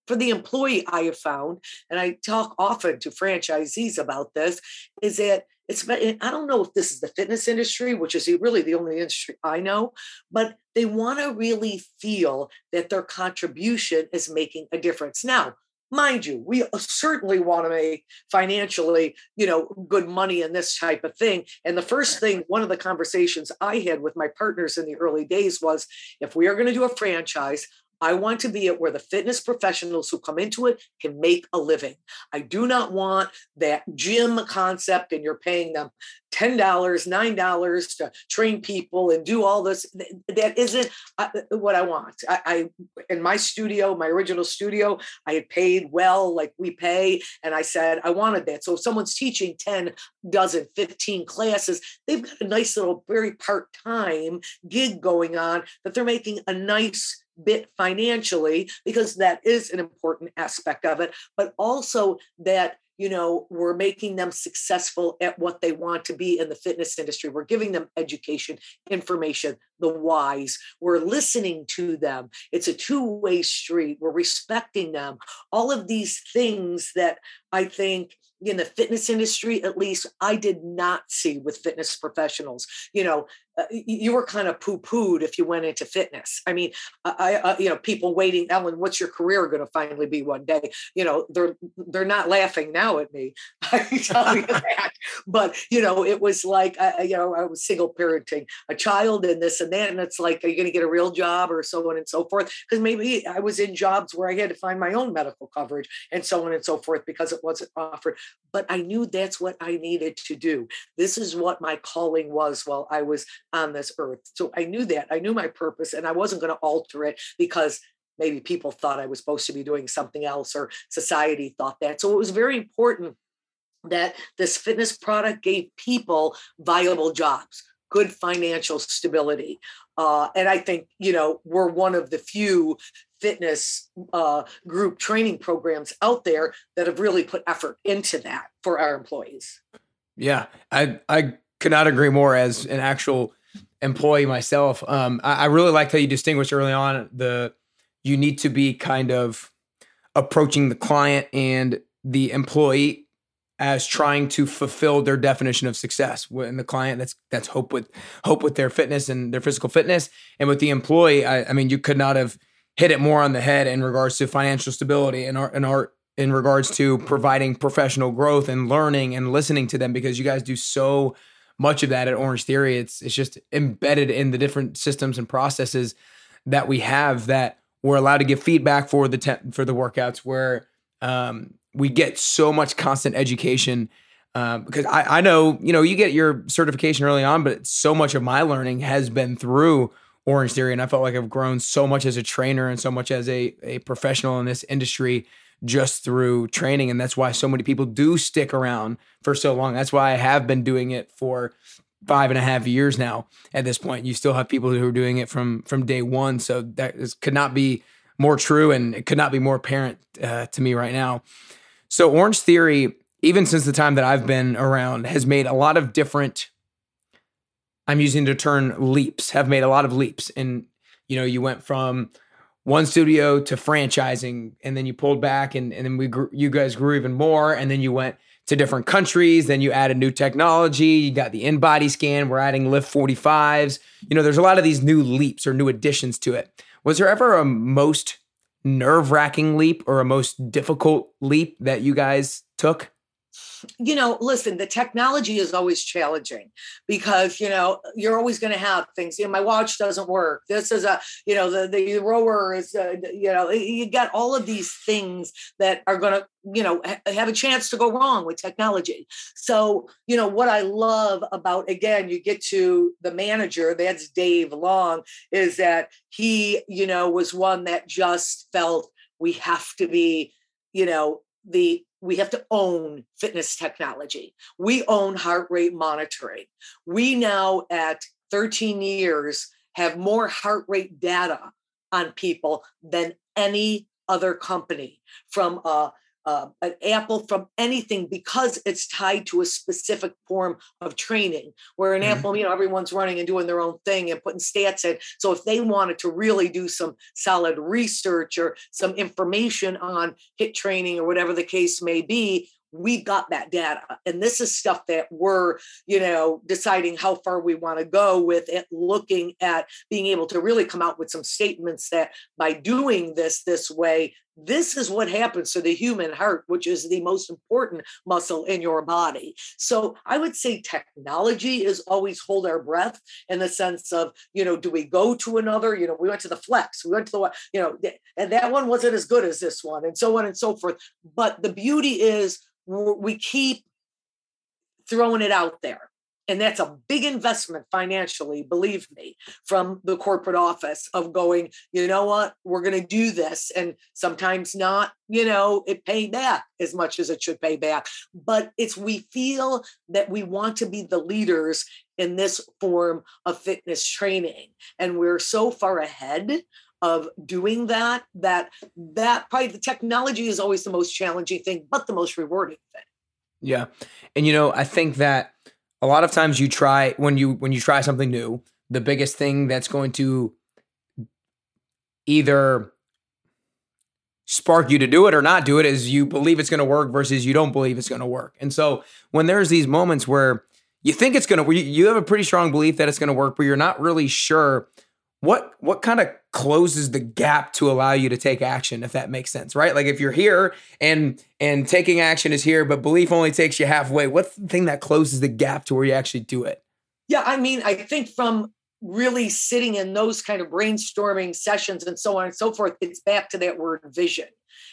Speaker 2: for the employee I have found, and I talk often to franchisees about this, is that it's eh, I don't know if this is the fitness industry, which is really the only industry I know, but they want to really feel that their contribution is making a difference. Now, mind you we uh, certainly want to make financially you know good money in this type of thing and the first thing one of the conversations i had with my partners in the early days was if we are going to do a franchise I want to be at where the fitness professionals who come into it can make a living. I do not want that gym concept and you're paying them $10, $9 to train people and do all this. That isn't uh, uh, what I want. I, I, in my studio, my original studio, I had paid well, like we pay. And I said, I wanted that. So if someone's teaching 10 dozen, 15 classes, they've got a nice little, very part time gig going on that they're making a nice bit financially because that is an important aspect of it but also that you know we're making them successful at what they want to be in the fitness industry. We're giving them education information the wise. we're listening to them. It's a two-way street we're respecting them. All of these things that i think in the fitness industry at least i did not see with fitness professionals. You know uh, you were kind of poo-pooed if you went into fitness. I mean i, I uh, you know people waiting ellen what's your career going to finally be one day? You know they're they're not laughing now at me i tell you that. But you know it was like I, you know i was single parenting a child and this and that and it's like are you going to get a real job or so on and so forth because maybe i was in jobs where i had to find my own medical coverage and so on and so forth because it wasn't offered but I knew that's what I needed to do. This is what my calling was while I was on this earth. So I knew that. I knew my purpose and I wasn't going to alter it because maybe people thought I was supposed to be doing something else or society thought that. So it was very important that this fitness product gave people viable jobs, good financial stability. Uh, and I think, you know, we're one of the few fitness uh, group training programs out there that have really put effort into that for our employees.
Speaker 1: Yeah, I I could not agree more. As an actual employee myself, um, I, I really liked how you distinguished early on the you need to be kind of approaching the client and the employee as trying to fulfill their definition of success. When the client, that's that's hope with hope with their fitness and their physical fitness, and with the employee, I, I mean, you could not have hit it more on the head in regards to financial stability and art and art in regards to providing professional growth and learning and listening to them because you guys do so much of that at Orange Theory. It's it's just embedded in the different systems and processes that we have that we're allowed to give feedback for the te- for the workouts where um, we get so much constant education um, because I, I know you know you get your certification early on, but so much of my learning has been through Orange Theory, and I felt like I've grown so much as a trainer and so much as a a professional in this industry just through training, and that's why so many people do stick around for so long. That's why I have been doing it for five and a half years now. At this point, you still have people who are doing it from from day one, so that is, could not be more true, and it could not be more apparent uh, to me right now. So Orange Theory, even since the time that I've been around, has made a lot of different. I'm using the term leaps. Have made a lot of leaps, and you know, you went from one studio to franchising, and then you pulled back, and and then we grew, you guys grew even more, and then you went to different countries. Then you added new technology. You got the InBody scan. We're adding Lift 45s. You know, there's a lot of these new leaps or new additions to it. Was there ever a most nerve wracking leap or a most difficult leap that you guys took?
Speaker 2: You know, listen, the technology is always challenging because, you know, you're always going to have things. You know, my watch doesn't work. This is a, you know, the, the rower is, uh, you know, you got all of these things that are going to, you know, ha- have a chance to go wrong with technology. So, you know, what I love about, again, you get to the manager, that's Dave Long, is that he, you know, was one that just felt we have to be, you know, the we have to own fitness technology. We own heart rate monitoring. We now, at 13 years, have more heart rate data on people than any other company from a uh, an apple from anything because it's tied to a specific form of training. Where an mm-hmm. apple, you know, everyone's running and doing their own thing and putting stats in. So if they wanted to really do some solid research or some information on HIIT training or whatever the case may be, we've got that data and this is stuff that we're you know deciding how far we want to go with it looking at being able to really come out with some statements that by doing this this way this is what happens to the human heart, which is the most important muscle in your body. So I would say technology is always hold our breath in the sense of, you know, do we go to another? You know, we went to the flex, we went to the, you know, and that one wasn't as good as this one, and so on and so forth. But the beauty is we keep throwing it out there and that's a big investment financially believe me from the corporate office of going you know what? We're going to do this. And sometimes not you know it pay back as much as it should pay back. But it's we feel that we want to be the leaders in this form of fitness training. And we're so far ahead of doing that that that probably the technology is always the most challenging thing but the most rewarding thing.
Speaker 1: Yeah. And you know i think that a lot of times you try when you when you try something new the biggest thing that's going to either spark you to do it or not do it is you believe it's going to work versus you don't believe it's going to work. And so when there's these moments where you think it's going to you have a pretty strong belief that it's going to work but you're not really sure what what kind of closes the gap to allow you to take action if that makes sense right? Like if you're here and and taking action is here but belief only takes you halfway what's the thing that closes the gap to where you actually do it?
Speaker 2: Yeah i mean i think from really sitting in those kind of brainstorming sessions and so on and so forth it's back to that word vision.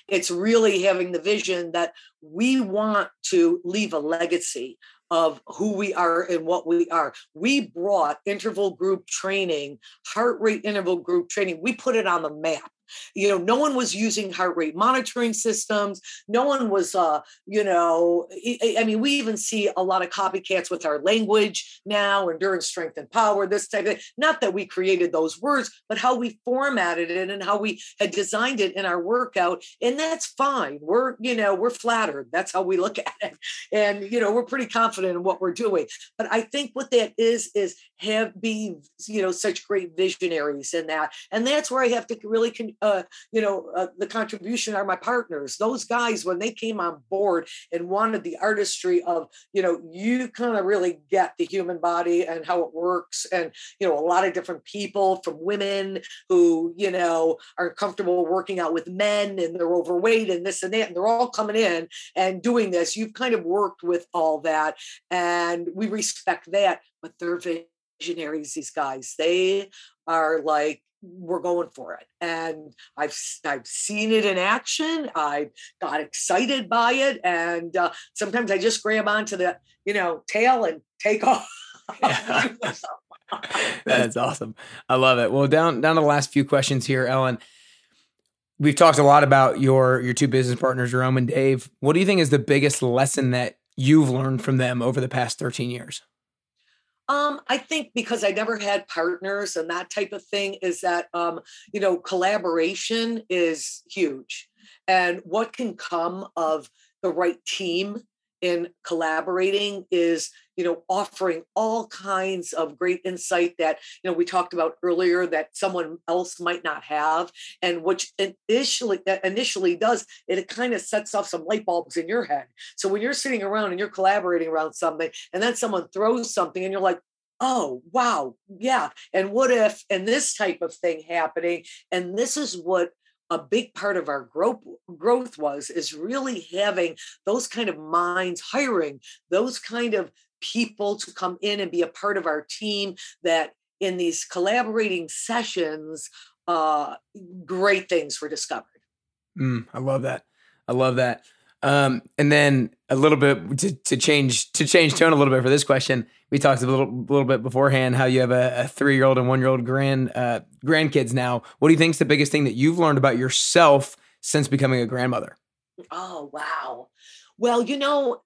Speaker 2: It's really having the vision that we want to leave a legacy of who we are and what we are. We brought interval group training, heart rate interval group training, we put it on the map you know no one was using heart rate monitoring systems. No one was uh you know i mean we even see a lot of copycats with our language now endurance strength and power this type of thing not that we created those words but how we formatted it and how we had designed it in our workout and that's fine. We're you know we're flattered. That's how we look at it. And you know we're pretty confident in what we're doing. But i think what that is is have be you know such great visionaries in that. And that's where i have to really con- uh, you know, uh, the contribution are my partners. Those guys, when they came on board and wanted the artistry of, you know, you kind of really get the human body and how it works. And, you know, a lot of different people from women who, you know, are comfortable working out with men and they're overweight and this and that. And they're all coming in and doing this. You've kind of worked with all that. And we respect that. But they're visionaries, these guys. They are like, we're going for it and i've i've seen it in action i got excited by it and uh, sometimes i just grab onto the you know tail and take off
Speaker 1: that's awesome. I love it. Well down down to the last few questions here ellen. We've talked a lot about your your two business partners jerome and dave. What do you think is the biggest lesson that you've learned from them over the past 13 years
Speaker 2: um, I think because I never had partners and that type of thing is that um, you know, collaboration is huge. And what can come of the right team in collaborating is you know offering all kinds of great insight that you know we talked about earlier that someone else might not have and which initially that initially does it kind of sets off some light bulbs in your head. So when you're sitting around and you're collaborating around something and then someone throws something and you're like oh wow yeah and what if and this type of thing happening and this is what a big part of our growth growth was is really having those kind of minds hiring those kind of people to come in and be a part of our team that in these collaborating sessions uh great things were discovered.
Speaker 1: Mm, i love that. I love that um, and then a little bit to, to change to change tone a little bit for this question. We talked a little little bit beforehand how you have a, a three year old and one year old grand uh, grandkids now. What do you think is the biggest thing that you've learned about yourself since becoming a grandmother?
Speaker 2: Oh wow! Well, you know,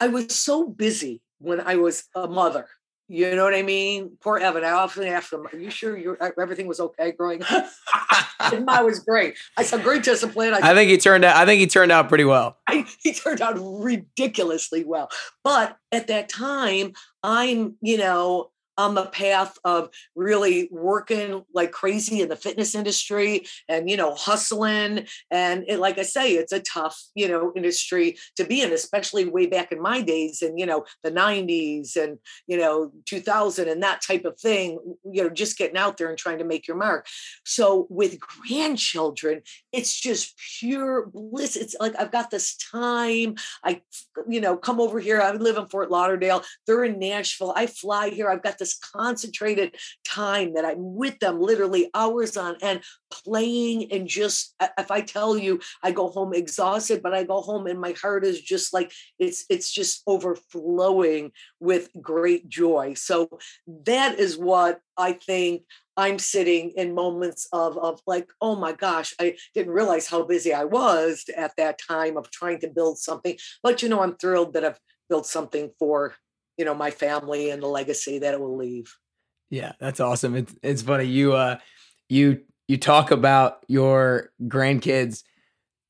Speaker 2: I was so busy when I was a mother you know what I mean? Poor Evan. I often ask him, "Are you sure you everything was okay growing up?" I was great. I saw great discipline.
Speaker 1: I, I, think he turned out. I think he turned out pretty well.
Speaker 2: I, he turned out ridiculously well. But at that time, I'm, you know, on the path of really working like crazy in the fitness industry and you know hustling. And it, like i say it's a tough you know industry to be in especially way back in my days and you know the 90s and you know 2000 and that type of thing you know just getting out there and trying to make your mark. So with grandchildren it's just pure bliss. It's like i've got this time. I you know come over here. I live in fort lauderdale. They're in nashville. I fly here. I've got this this concentrated time that I'm with them literally hours on end playing and just uh, if I tell you I go home exhausted but I go home and my heart is just like it's it's just overflowing with great joy so that is what I think I'm sitting in moments of of like, oh my gosh, I didn't realize how busy I was at that time of trying to build something. But you know, I'm thrilled that I've built something for you know my family and the legacy that it will leave
Speaker 1: yeah that's awesome it's, it's funny you uh you you talk about your grandkids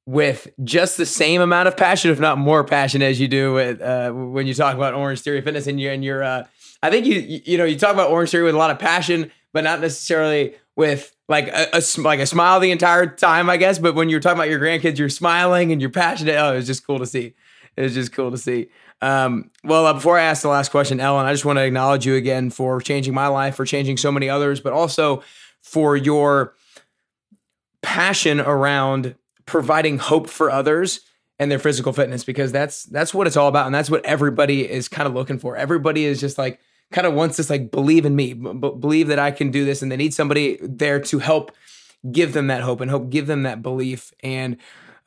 Speaker 1: with just the same amount of passion if not more passion as you do with uh when you talk about orange theory fitness and you and your uh i think you you know you talk about orange theory with a lot of passion but not necessarily with like a, a, like a smile the entire time, I guess. But when you're talking about your grandkids, you're smiling and you're passionate. Oh, it was just cool to see. It was just cool to see. Um, well, uh, before I ask the last question, Ellen, I just want to acknowledge you again for changing my life, for changing so many others, but also for your passion around providing hope for others and their physical fitness because that's that's what it's all about and that's what everybody is kind of looking for. Everybody is just like kind of wants this like believe in me, b- believe that I can do this and they need somebody there to help give them that hope and hope give them that belief and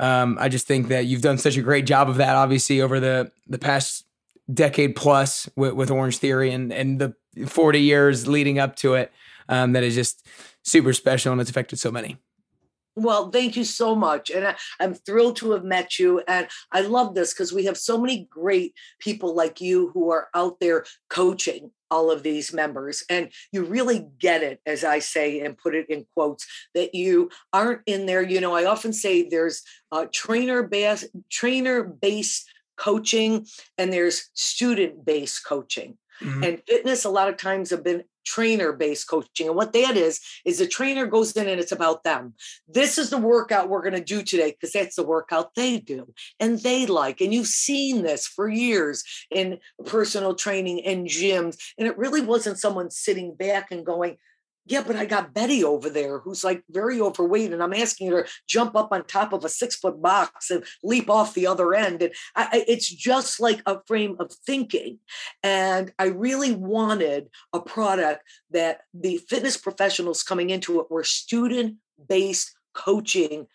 Speaker 1: um, I just think that you've done such a great job of that, obviously, over the the past decade plus with, with Orange Theory and and the 40 years leading up to it. Um, that is just super special and it's affected so many.
Speaker 2: Well, thank you so much. And I, am thrilled to have met you. And I love this because we have so many great people like you who are out there coaching all of these members. And you really get it, as I say and put it in quotes, that you aren't in there. You know, I often say there's uh, trainer based trainer based coaching and there's student based coaching. Mm-hmm. And fitness, a lot of times, have been trainer based coaching. And what that is, is the trainer goes in and it's about them. This is the workout we're going to do today because that's the workout they do and they like. And you've seen this for years in personal training and gyms. And it really wasn't someone sitting back and going, yeah, but I got Betty over there who's like very overweight, and I'm asking her to jump up on top of a six foot box and leap off the other end. And I, it's just like a frame of thinking. And I really wanted a product that the fitness professionals coming into it were student based coaching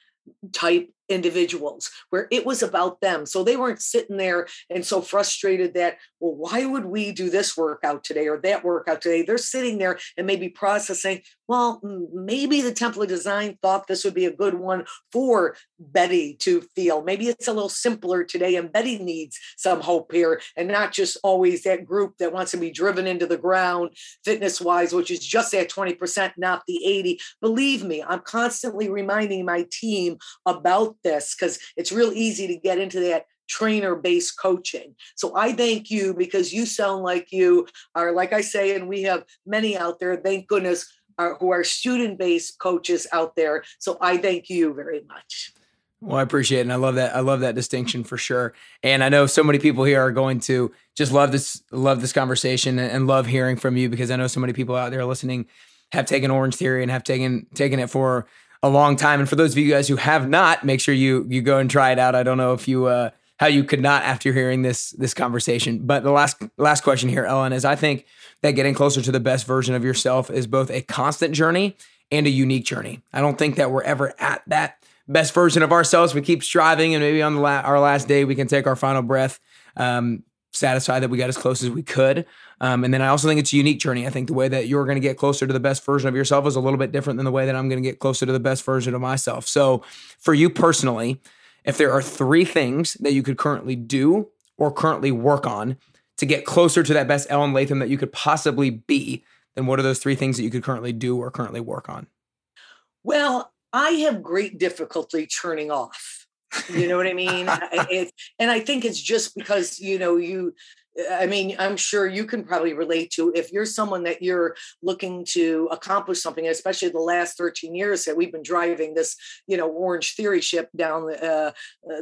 Speaker 2: type individuals where it was about them. So they weren't sitting there and so frustrated that, well, why would we do this workout today or that workout today? They're sitting there and maybe processing, well, maybe the template design thought this would be a good one for Betty to feel. Maybe it's a little simpler today and Betty needs some hope here and not just always that group that wants to be driven into the ground fitness wise, which is just that 20%, not the 80. Believe me, I'm constantly reminding my team about this because it's real easy to get into that trainer based coaching. So I thank you because you sound like you are, like I say, and we have many out there, thank goodness, are, who are student based coaches out there. So I thank you very much.
Speaker 1: Well, I appreciate it. And I love that. I love that distinction for sure. And I know so many people here are going to just love this, love this conversation and love hearing from you because I know so many people out there listening have taken Orange Theory and have taken taken it for a long time. And for those of you guys who have not, make sure you you go and try it out. I don't know if you uh, how you could not after hearing this this conversation. But the last last question here, Ellen, is I think that getting closer to the best version of yourself is both a constant journey and a unique journey. I don't think that we're ever at that best version of ourselves. We keep striving, and maybe on the la- our last day we can take our final breath. Um, satisfied that we got as close as we could. Um, and then I also think it's a unique journey. I think the way that you're going to get closer to the best version of yourself is a little bit different than the way that I'm going to get closer to the best version of myself. So, for you personally, if there are three things that you could currently do or currently work on to get closer to that best Ellen Latham that you could possibly be, then what are those three things that you could currently do or currently work on?
Speaker 2: Well, I have great difficulty turning off you know what I mean? and I think it's just because, you know, you, I mean, I'm sure you can probably relate to if you're someone that you're looking to accomplish something, especially the last 13 years that we've been driving this, you know, Orange Theory ship down the, uh,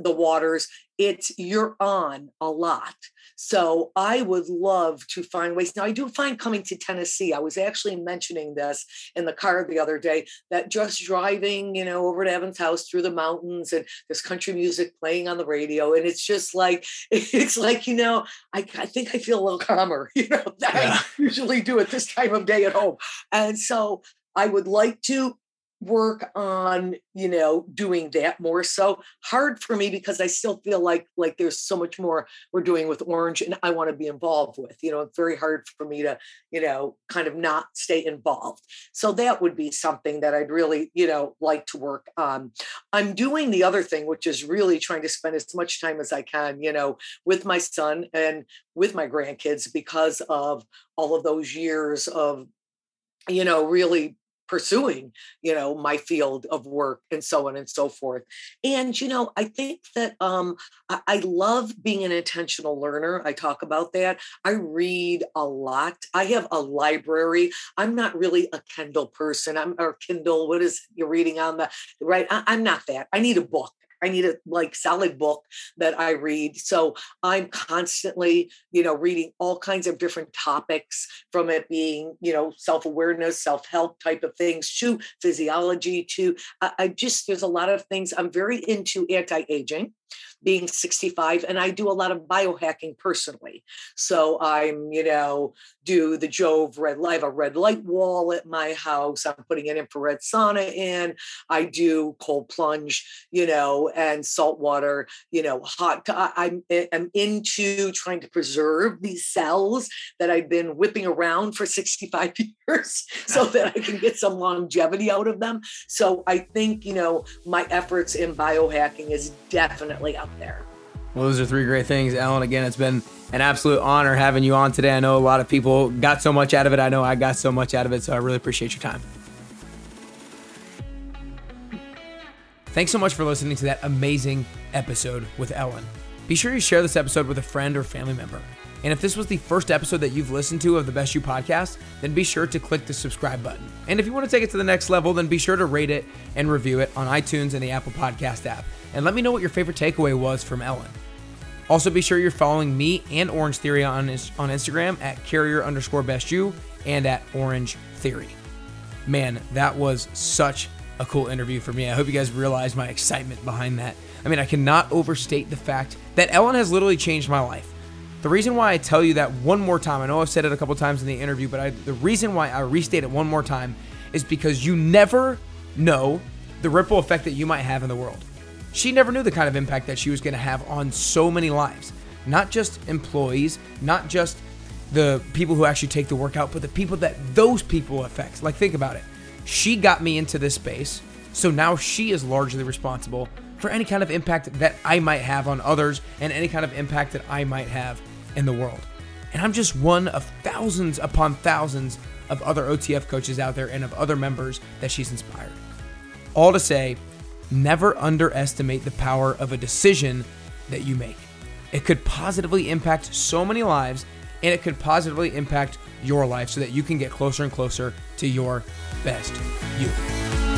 Speaker 2: the waters. It's you're on a lot. So I would love to find ways. Now, I do find coming to Tennessee, I was actually mentioning this in the car the other day that just driving, you know, over to Evan's house through the mountains and there's country music playing on the radio. And it's just like, it's like, you know, I, I think I feel a little calmer, you know, that yeah. I usually do at this time of day at home. And so I would like to work on you know doing that more so hard for me because i still feel like like there's so much more we're doing with orange and i want to be involved with you know it's very hard for me to you know kind of not stay involved. So that would be something that i'd really you know like to work on. I'm doing the other thing which is really trying to spend as much time as i can you know with my son and with my grandkids because of all of those years of you know really pursuing you know my field of work and so on and so forth. And you know i think that um I, love being an intentional learner i talk about that. I read a lot. I have a library. I'm not really a kindle person. I'm or kindle what is you're reading on the right? I, i'm not that. I need a book I need a like solid book that I read. So I'm constantly, you know, reading all kinds of different topics from it being, you know, self-awareness, self-help type of things to physiology to I, I just there's a lot of things. I'm very into anti-aging. Being 65 and I do a lot of biohacking personally. So I'm, you know, do the Joovv red light, a red light wall at my house. I'm putting an infrared sauna in. I do cold plunge, you know, and salt water, you know, hot. I'm, eh, I'm into trying to preserve these cells that I've been whipping around for 65 years so that I can get some longevity out of them. So I think, you know, my efforts in biohacking is definitely up there.
Speaker 1: Well, those are three great things. Ellen, again, it's been an absolute honor having you on today. I know a lot of people got so much out of it. I know I got so much out of it. So I really appreciate your time. Thanks so much for listening to that amazing episode with Ellen. Be sure you share this episode with a friend or family member. And if this was the first episode that you've listened to of the Best You podcast, then be sure to click the subscribe button. And if you want to take it to the next level, then be sure to rate it and review it on iTunes and the Apple Podcast app. And let me know what your favorite takeaway was from Ellen. Also, be sure you're following me and Orange Theory on, on Instagram at carrier underscore best you and at Orange Theory. Man, that was such a cool interview for me. I hope you guys realize my excitement behind that. I mean, I cannot overstate the fact that Ellen has literally changed my life. The reason why I tell you that one more time, I know I've said it a couple times in the interview, but I, the reason why I restate it one more time is because you never know the ripple effect that you might have in the world. She never knew the kind of impact that she was going to have on so many lives, not just employees, not just the people who actually take the workout, but the people that those people affect. Like, think about it. She got me into this space, so now she is largely responsible for any kind of impact that I might have on others and any kind of impact that I might have in the world. And I'm just one of thousands upon thousands of other OTF coaches out there and of other members that she's inspired. All to say, never underestimate the power of a decision that you make. It could positively impact so many lives, and it could positively impact your life so that you can get closer and closer to your best you.